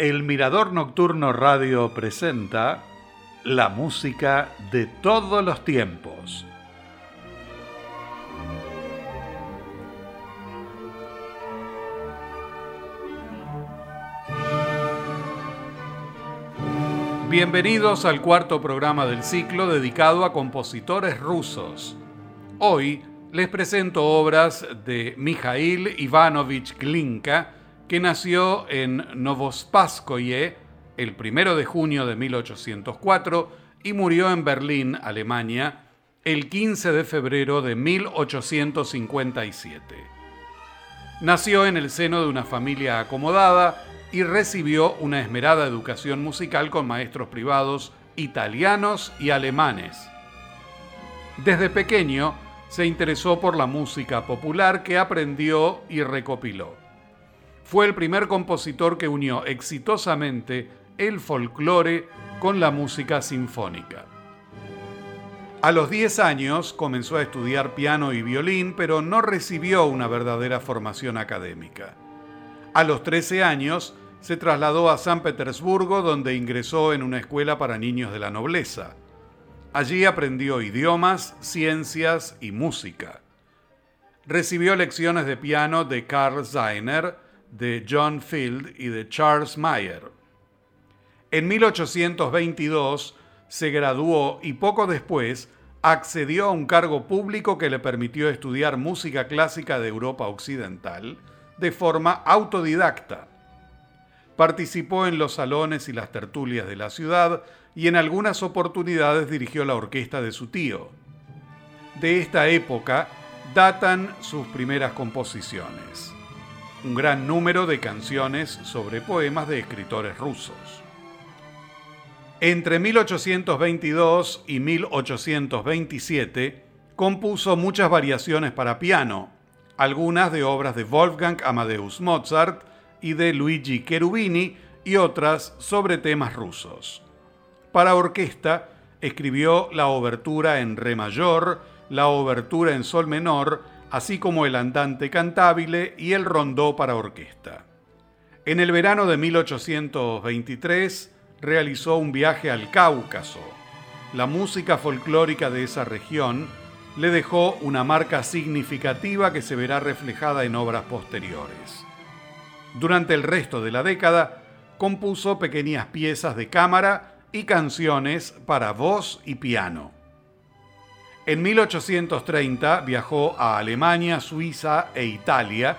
El Mirador Nocturno Radio presenta la música de todos los tiempos. Bienvenidos al cuarto programa del ciclo dedicado a compositores rusos. Hoy les presento obras de Mikhail Ivanovich Glinka, que nació en Novospaskoye el 1 de junio de 1804 y murió en Berlín, Alemania, el 15 de febrero de 1857. Nació en el seno de una familia acomodada y recibió una esmerada educación musical con maestros privados italianos y alemanes. Desde pequeño se interesó por la música popular que aprendió y recopiló fue el primer compositor que unió exitosamente el folclore con la música sinfónica. A los 10 años comenzó a estudiar piano y violín, pero no recibió una verdadera formación académica. A los 13 años se trasladó a San Petersburgo, donde ingresó en una escuela para niños de la nobleza. Allí aprendió idiomas, ciencias y música. Recibió lecciones de piano de Karl Zeiner, de John Field y de Charles Mayer. En 1822 se graduó y poco después accedió a un cargo público que le permitió estudiar música clásica de Europa Occidental de forma autodidacta. Participó en los salones y las tertulias de la ciudad y en algunas oportunidades dirigió la orquesta de su tío. De esta época datan sus primeras composiciones un gran número de canciones sobre poemas de escritores rusos. Entre 1822 y 1827 compuso muchas variaciones para piano, algunas de obras de Wolfgang Amadeus Mozart y de Luigi Cherubini y otras sobre temas rusos. Para orquesta escribió la obertura en re mayor, la obertura en sol menor así como el andante cantabile y el rondó para orquesta. En el verano de 1823 realizó un viaje al Cáucaso. La música folclórica de esa región le dejó una marca significativa que se verá reflejada en obras posteriores. Durante el resto de la década, compuso pequeñas piezas de cámara y canciones para voz y piano. En 1830 viajó a Alemania, Suiza e Italia,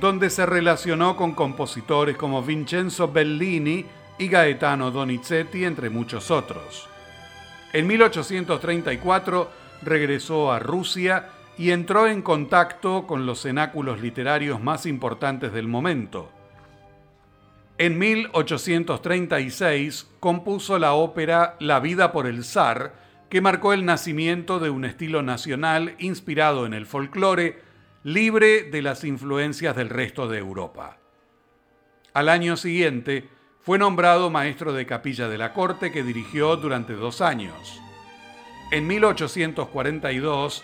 donde se relacionó con compositores como Vincenzo Bellini y Gaetano Donizetti, entre muchos otros. En 1834 regresó a Rusia y entró en contacto con los cenáculos literarios más importantes del momento. En 1836 compuso la ópera La vida por el zar, que marcó el nacimiento de un estilo nacional inspirado en el folclore, libre de las influencias del resto de Europa. Al año siguiente, fue nombrado maestro de capilla de la corte que dirigió durante dos años. En 1842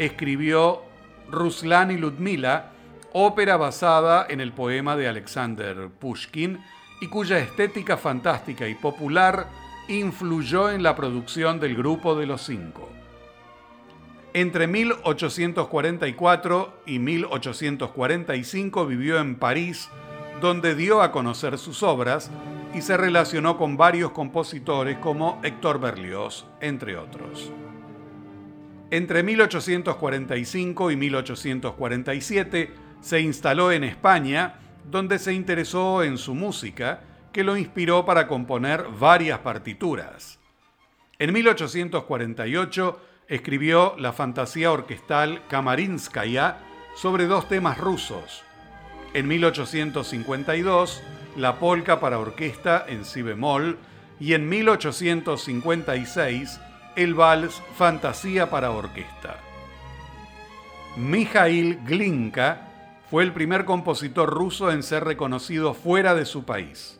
escribió Ruslan y Ludmila, ópera basada en el poema de Alexander Pushkin y cuya estética fantástica y popular influyó en la producción del Grupo de los Cinco. Entre 1844 y 1845 vivió en París, donde dio a conocer sus obras y se relacionó con varios compositores como Héctor Berlioz, entre otros. Entre 1845 y 1847 se instaló en España, donde se interesó en su música que lo inspiró para componer varias partituras. En 1848 escribió la fantasía orquestal Kamarinskaya sobre dos temas rusos. En 1852, la polka para orquesta en si bemol y en 1856, el vals Fantasía para orquesta. Mikhail Glinka fue el primer compositor ruso en ser reconocido fuera de su país.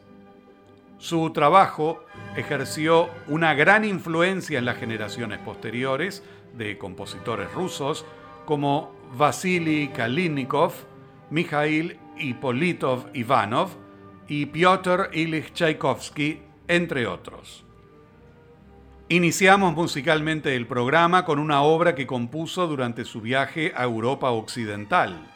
Su trabajo ejerció una gran influencia en las generaciones posteriores de compositores rusos como Vasily Kalinikov, Mikhail Ipolitov Ivanov y Piotr Ilich Tchaikovsky, entre otros. Iniciamos musicalmente el programa con una obra que compuso durante su viaje a Europa Occidental.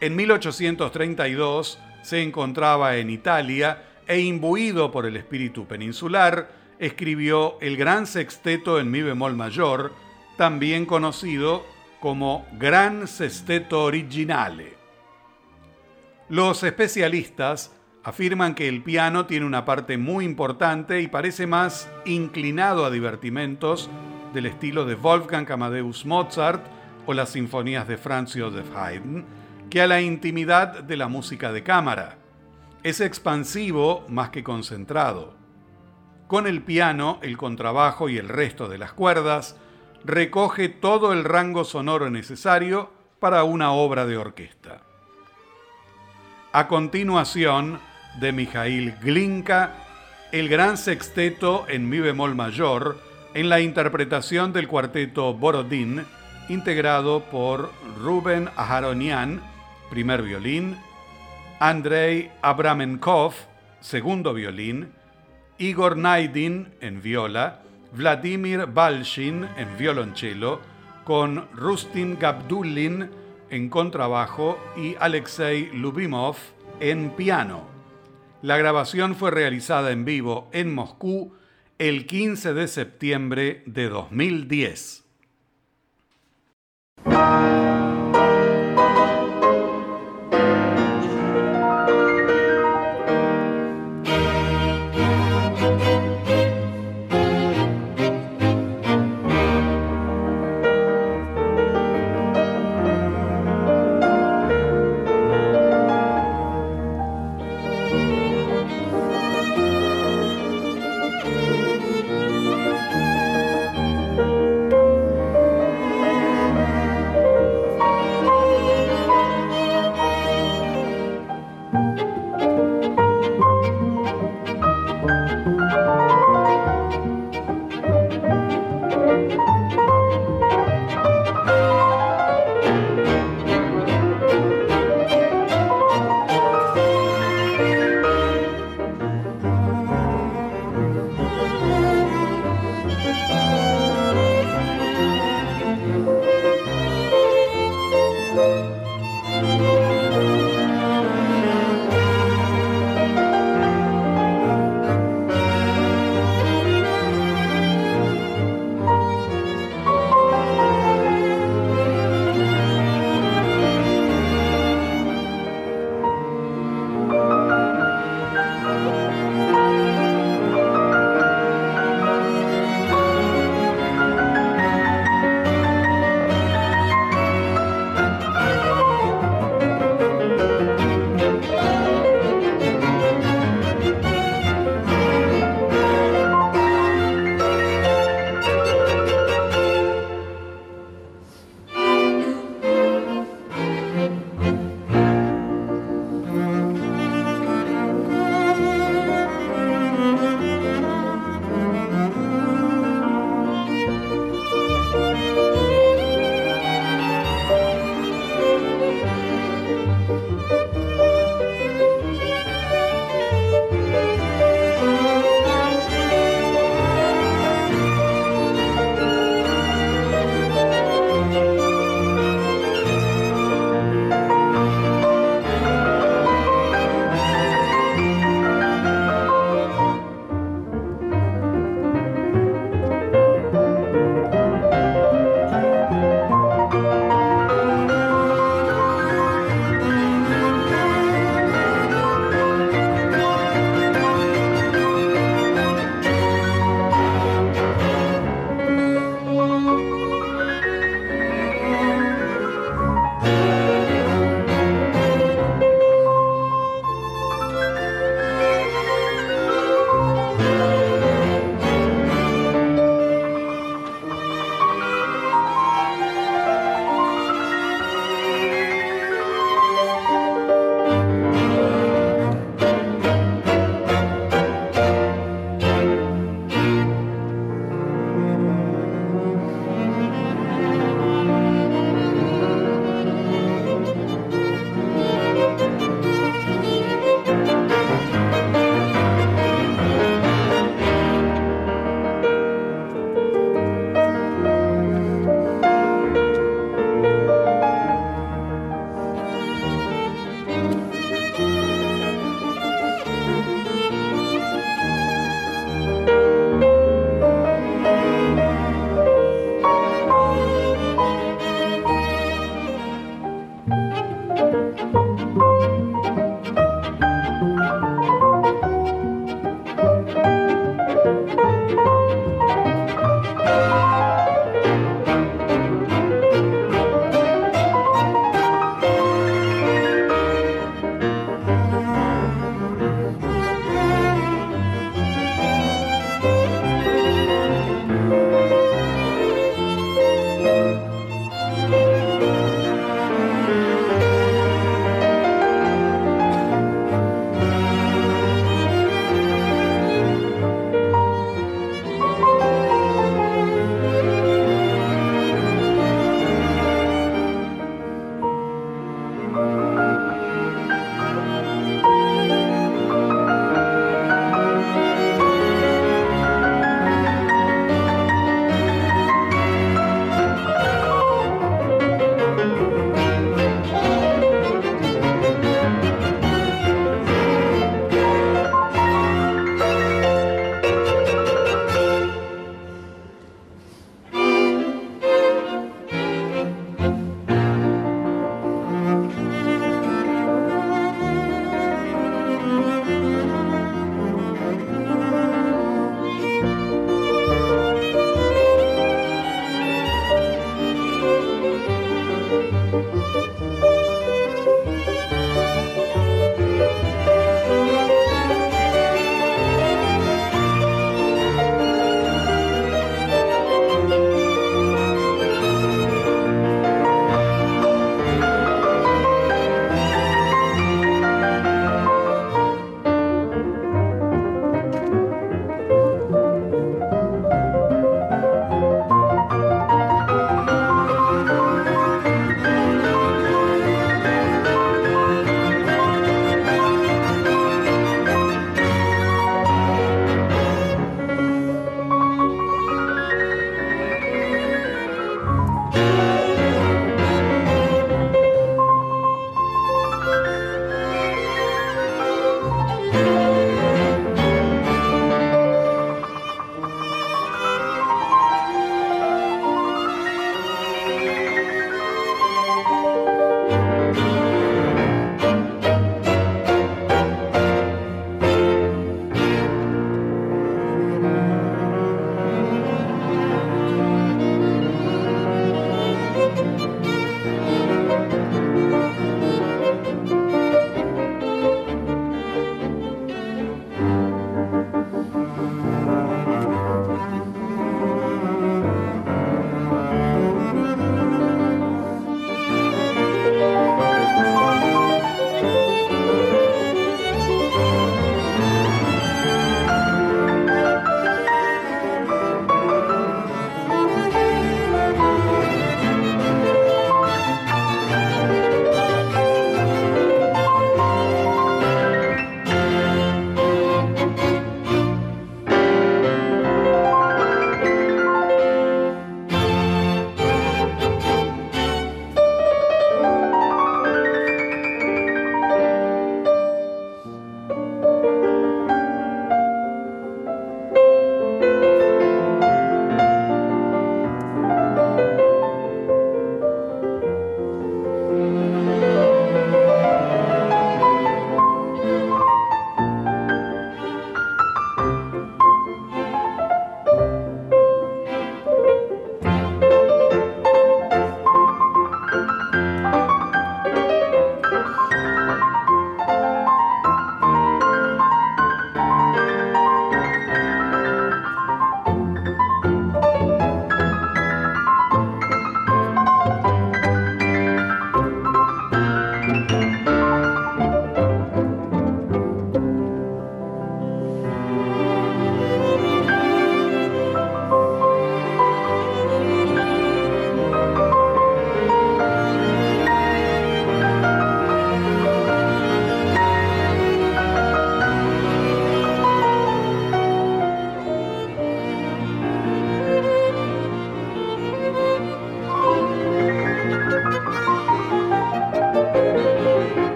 En 1832 se encontraba en Italia e imbuido por el espíritu peninsular, escribió el Gran Sexteto en Mi bemol mayor, también conocido como Gran Sesteto Originale. Los especialistas afirman que el piano tiene una parte muy importante y parece más inclinado a divertimentos del estilo de Wolfgang Amadeus Mozart o las sinfonías de Franz Joseph Haydn que a la intimidad de la música de cámara. Es expansivo más que concentrado. Con el piano, el contrabajo y el resto de las cuerdas, recoge todo el rango sonoro necesario para una obra de orquesta. A continuación, de Mijail Glinka, el gran sexteto en mi bemol mayor, en la interpretación del cuarteto Borodín, integrado por Ruben Aharonian, primer violín, Andrei Abramenkov, segundo violín, Igor Naidin en viola, Vladimir Balshin en violonchelo, con Rustin Gabdulin en contrabajo y Alexei Lubimov en piano. La grabación fue realizada en vivo en Moscú el 15 de septiembre de 2010.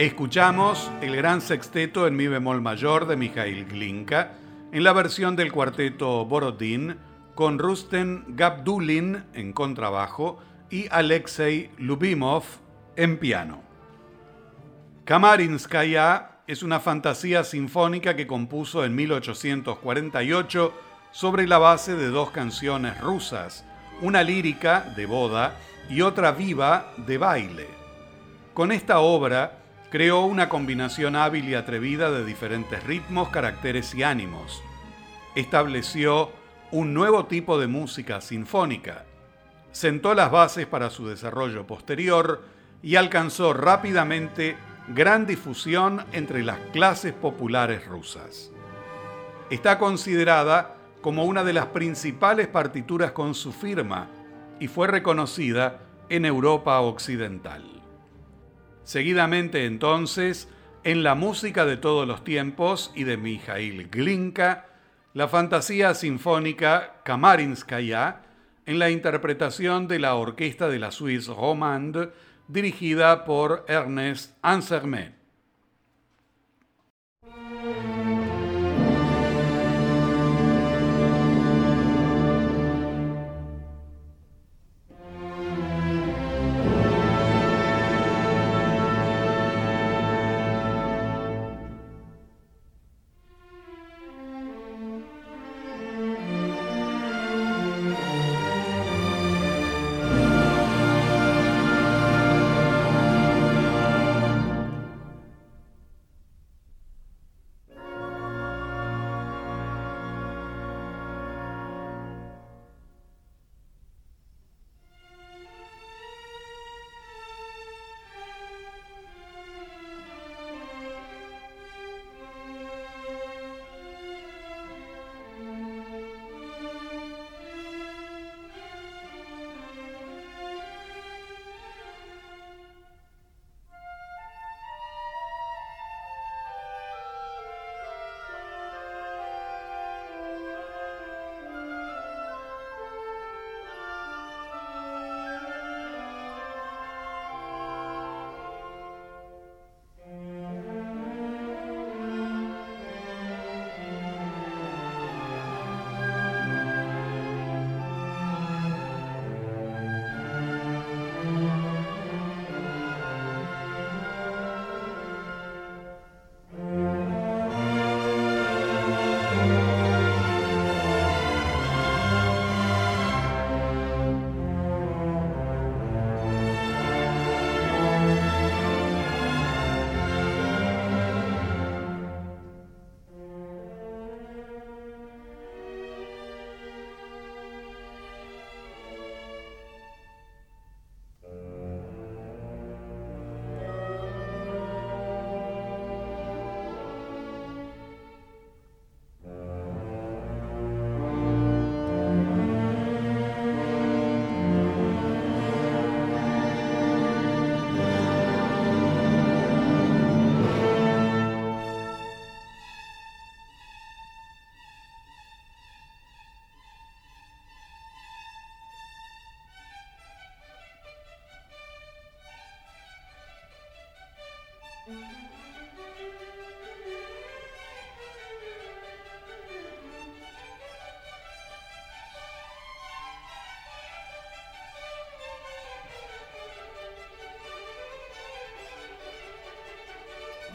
Escuchamos el gran sexteto en mi bemol mayor de Mikhail Glinka en la versión del cuarteto Borodín con Rusten Gabdulin en contrabajo y Alexei Lubimov en piano. Kamarinskaya es una fantasía sinfónica que compuso en 1848 sobre la base de dos canciones rusas, una lírica de boda y otra viva de baile. Con esta obra creó una combinación hábil y atrevida de diferentes ritmos, caracteres y ánimos. Estableció un nuevo tipo de música sinfónica. Sentó las bases para su desarrollo posterior y alcanzó rápidamente gran difusión entre las clases populares rusas. Está considerada como una de las principales partituras con su firma y fue reconocida en Europa Occidental. Seguidamente entonces, en la música de todos los tiempos y de Mikhail Glinka, la fantasía sinfónica Kamarinskaya en la interpretación de la orquesta de la Suisse Romande dirigida por Ernest Ansermet.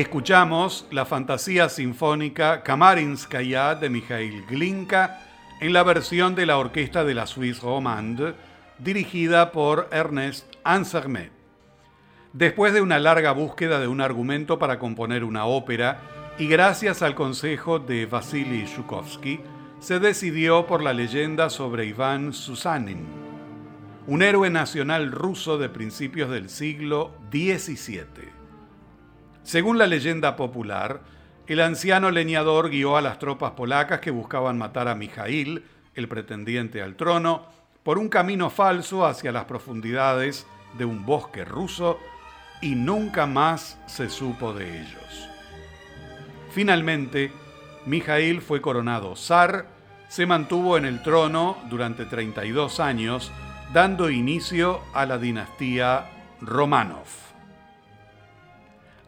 Escuchamos la fantasía sinfónica Kamarinskaya de Mikhail Glinka en la versión de la orquesta de la Suisse Romande, dirigida por Ernest Ansermet. Después de una larga búsqueda de un argumento para componer una ópera, y gracias al consejo de Vasily Shukovsky, se decidió por la leyenda sobre Iván Susanin, un héroe nacional ruso de principios del siglo XVII. Según la leyenda popular, el anciano leñador guió a las tropas polacas que buscaban matar a Mijail, el pretendiente al trono, por un camino falso hacia las profundidades de un bosque ruso y nunca más se supo de ellos. Finalmente, Mijail fue coronado zar, se mantuvo en el trono durante 32 años, dando inicio a la dinastía Romanov.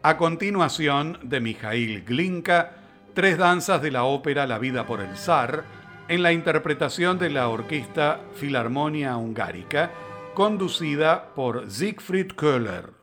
A continuación, de Mijail Glinka, tres danzas de la ópera La vida por el zar, en la interpretación de la Orquesta Filarmonia Hungárica, conducida por Siegfried Köhler.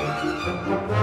Música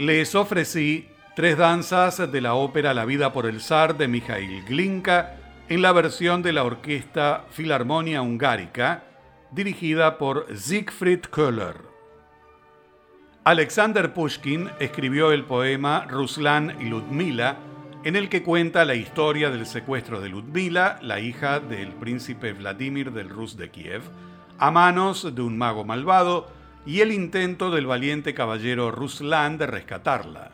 les ofrecí tres danzas de la ópera La vida por el zar de Mikhail Glinka en la versión de la Orquesta Filarmonia Hungárica, dirigida por Siegfried Köhler. Alexander Pushkin escribió el poema Ruslan y Ludmila, en el que cuenta la historia del secuestro de Ludmila, la hija del príncipe Vladimir del Rus de Kiev, a manos de un mago malvado y el intento del valiente caballero Ruslan de rescatarla.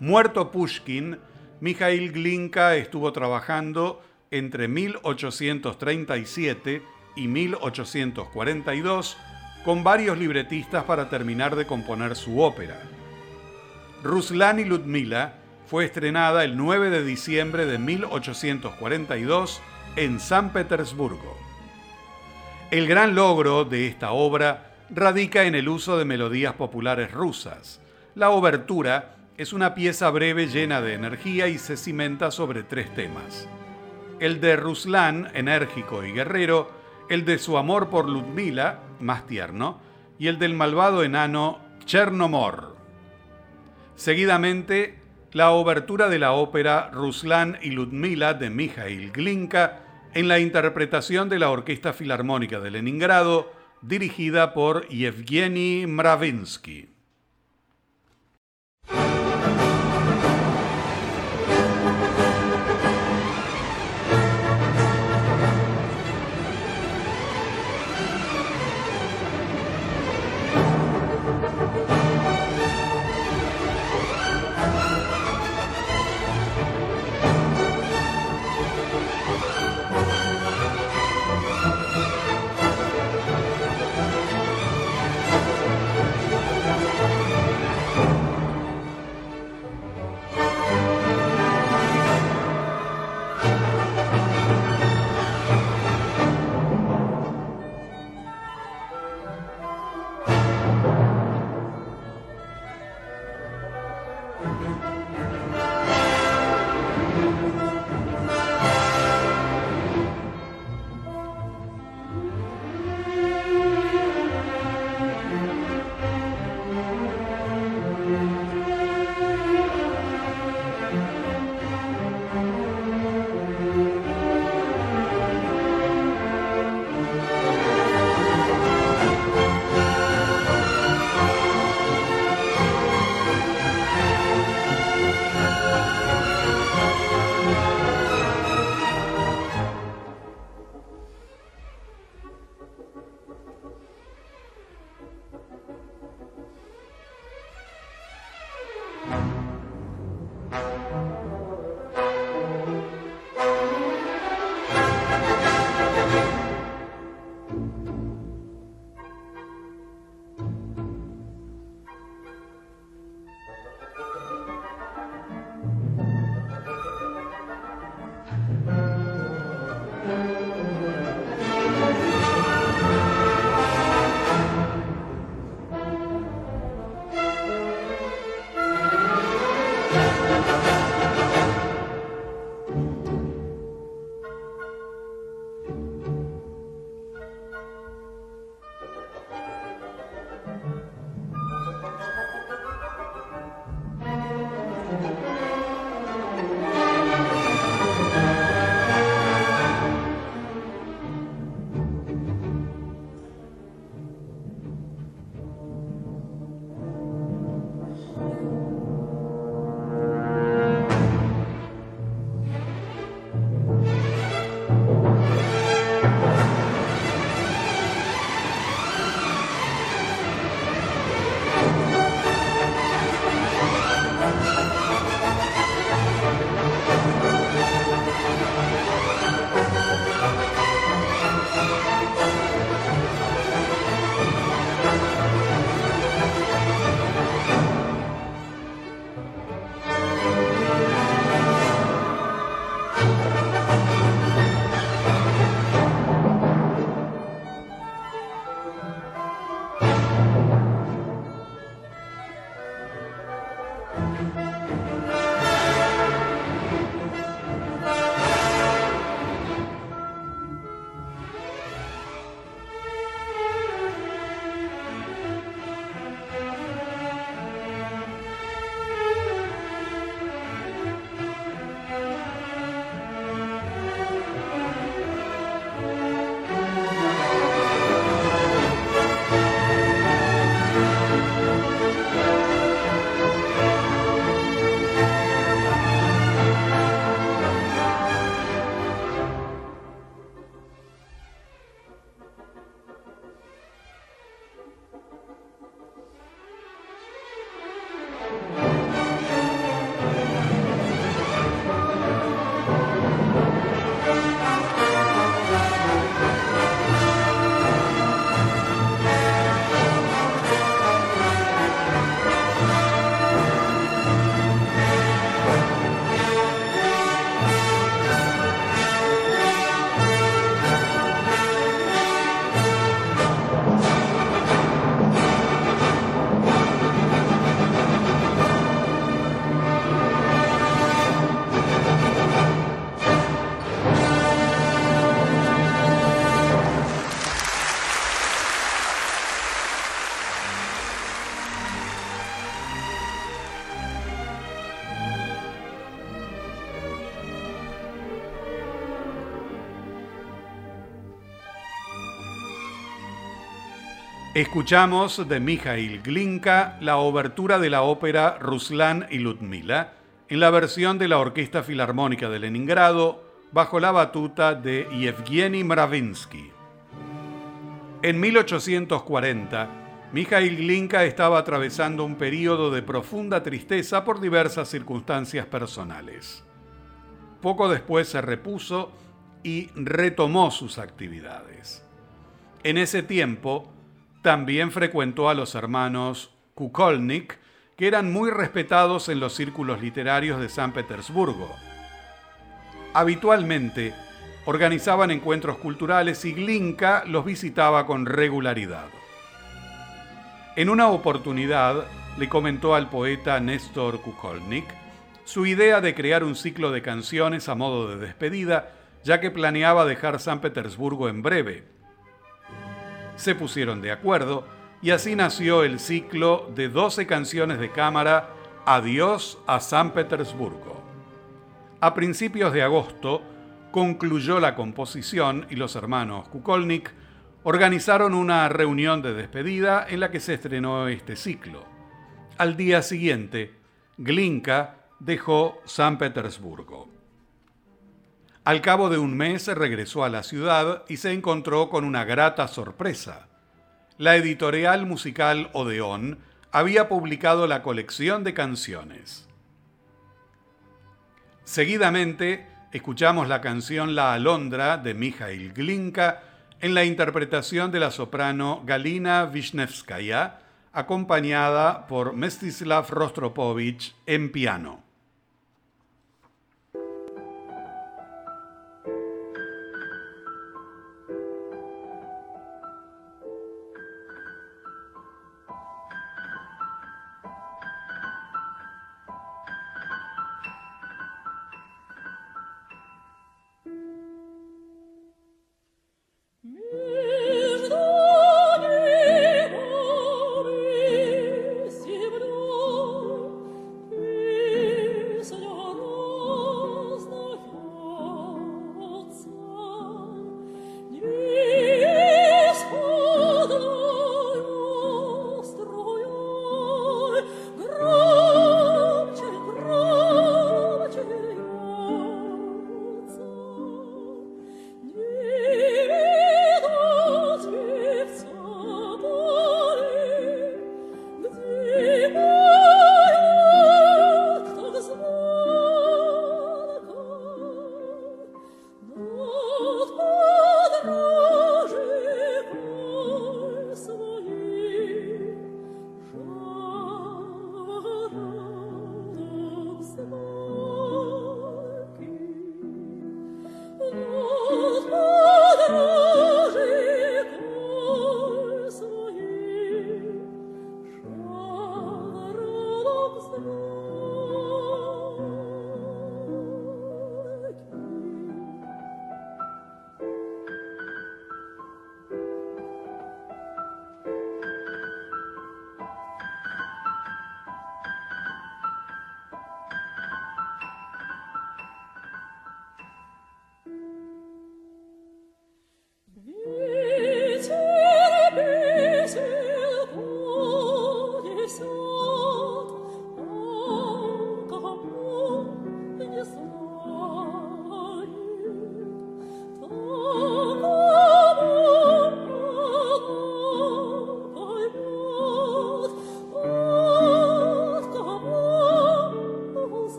Muerto Pushkin, Mikhail Glinka estuvo trabajando entre 1837 y 1842 con varios libretistas para terminar de componer su ópera. Ruslan y Ludmila fue estrenada el 9 de diciembre de 1842 en San Petersburgo. El gran logro de esta obra radica en el uso de melodías populares rusas. La obertura es una pieza breve llena de energía y se cimenta sobre tres temas. El de Ruslan, enérgico y guerrero, el de su amor por Ludmila, más tierno, y el del malvado enano Chernomor. Seguidamente, la obertura de la ópera Ruslan y Ludmila de Mikhail Glinka en la interpretación de la Orquesta Filarmónica de Leningrado, dirigida por Yevgeny Mravinsky. Escuchamos de Mikhail Glinka la obertura de la ópera Ruslan y Ludmila en la versión de la Orquesta Filarmónica de Leningrado bajo la batuta de Yevgeny Mravinsky. En 1840, Mikhail Glinka estaba atravesando un periodo de profunda tristeza por diversas circunstancias personales. Poco después se repuso y retomó sus actividades. En ese tiempo, también frecuentó a los hermanos Kukolnik, que eran muy respetados en los círculos literarios de San Petersburgo. Habitualmente organizaban encuentros culturales y Glinka los visitaba con regularidad. En una oportunidad le comentó al poeta Néstor Kukolnik su idea de crear un ciclo de canciones a modo de despedida, ya que planeaba dejar San Petersburgo en breve. Se pusieron de acuerdo y así nació el ciclo de 12 canciones de cámara Adiós a San Petersburgo. A principios de agosto concluyó la composición y los hermanos Kukolnik organizaron una reunión de despedida en la que se estrenó este ciclo. Al día siguiente, Glinka dejó San Petersburgo. Al cabo de un mes regresó a la ciudad y se encontró con una grata sorpresa. La editorial musical Odeón había publicado la colección de canciones. Seguidamente, escuchamos la canción La Alondra de Mikhail Glinka en la interpretación de la soprano Galina Vishnevskaya, acompañada por Mstislav Rostropovich en piano.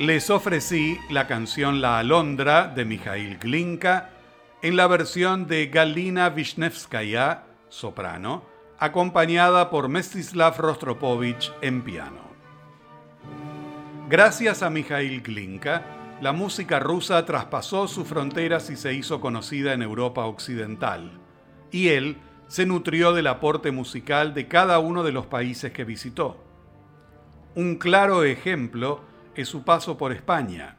Les ofrecí la canción La Alondra de Mikhail Glinka en la versión de Galina Vishnevskaya, soprano, acompañada por Mestislav Rostropovich en piano. Gracias a Mikhail Glinka, la música rusa traspasó sus fronteras y se hizo conocida en Europa Occidental, y él se nutrió del aporte musical de cada uno de los países que visitó. Un claro ejemplo es su paso por España.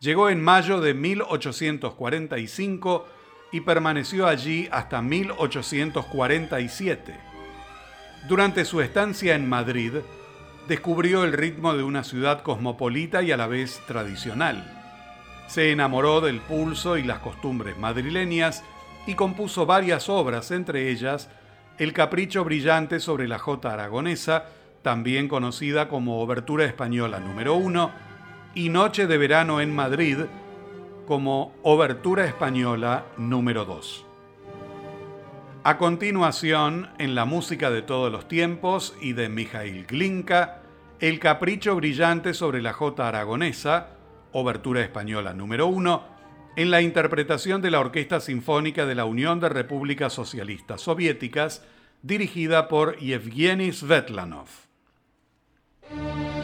Llegó en mayo de 1845 y permaneció allí hasta 1847. Durante su estancia en Madrid, descubrió el ritmo de una ciudad cosmopolita y a la vez tradicional. Se enamoró del pulso y las costumbres madrileñas y compuso varias obras, entre ellas El Capricho Brillante sobre la Jota Aragonesa, también conocida como Obertura Española número 1, y Noche de Verano en Madrid, como Obertura Española número 2. A continuación, en la música de todos los tiempos y de Mijail Glinka, El Capricho Brillante sobre la Jota Aragonesa, Obertura Española número 1, en la interpretación de la Orquesta Sinfónica de la Unión de Repúblicas Socialistas Soviéticas, dirigida por Yevgeny Svetlanov. Música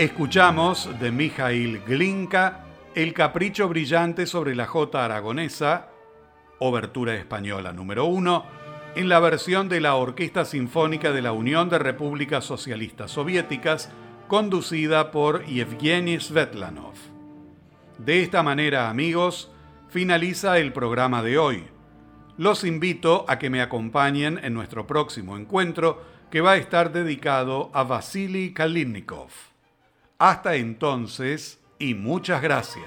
Escuchamos de Mijail Glinka El capricho brillante sobre la jota aragonesa, obertura española número 1, en la versión de la Orquesta Sinfónica de la Unión de Repúblicas Socialistas Soviéticas, conducida por Yevgeny Svetlanov. De esta manera, amigos, finaliza el programa de hoy. Los invito a que me acompañen en nuestro próximo encuentro, que va a estar dedicado a Vasily Kalinnikov. Hasta entonces y muchas gracias.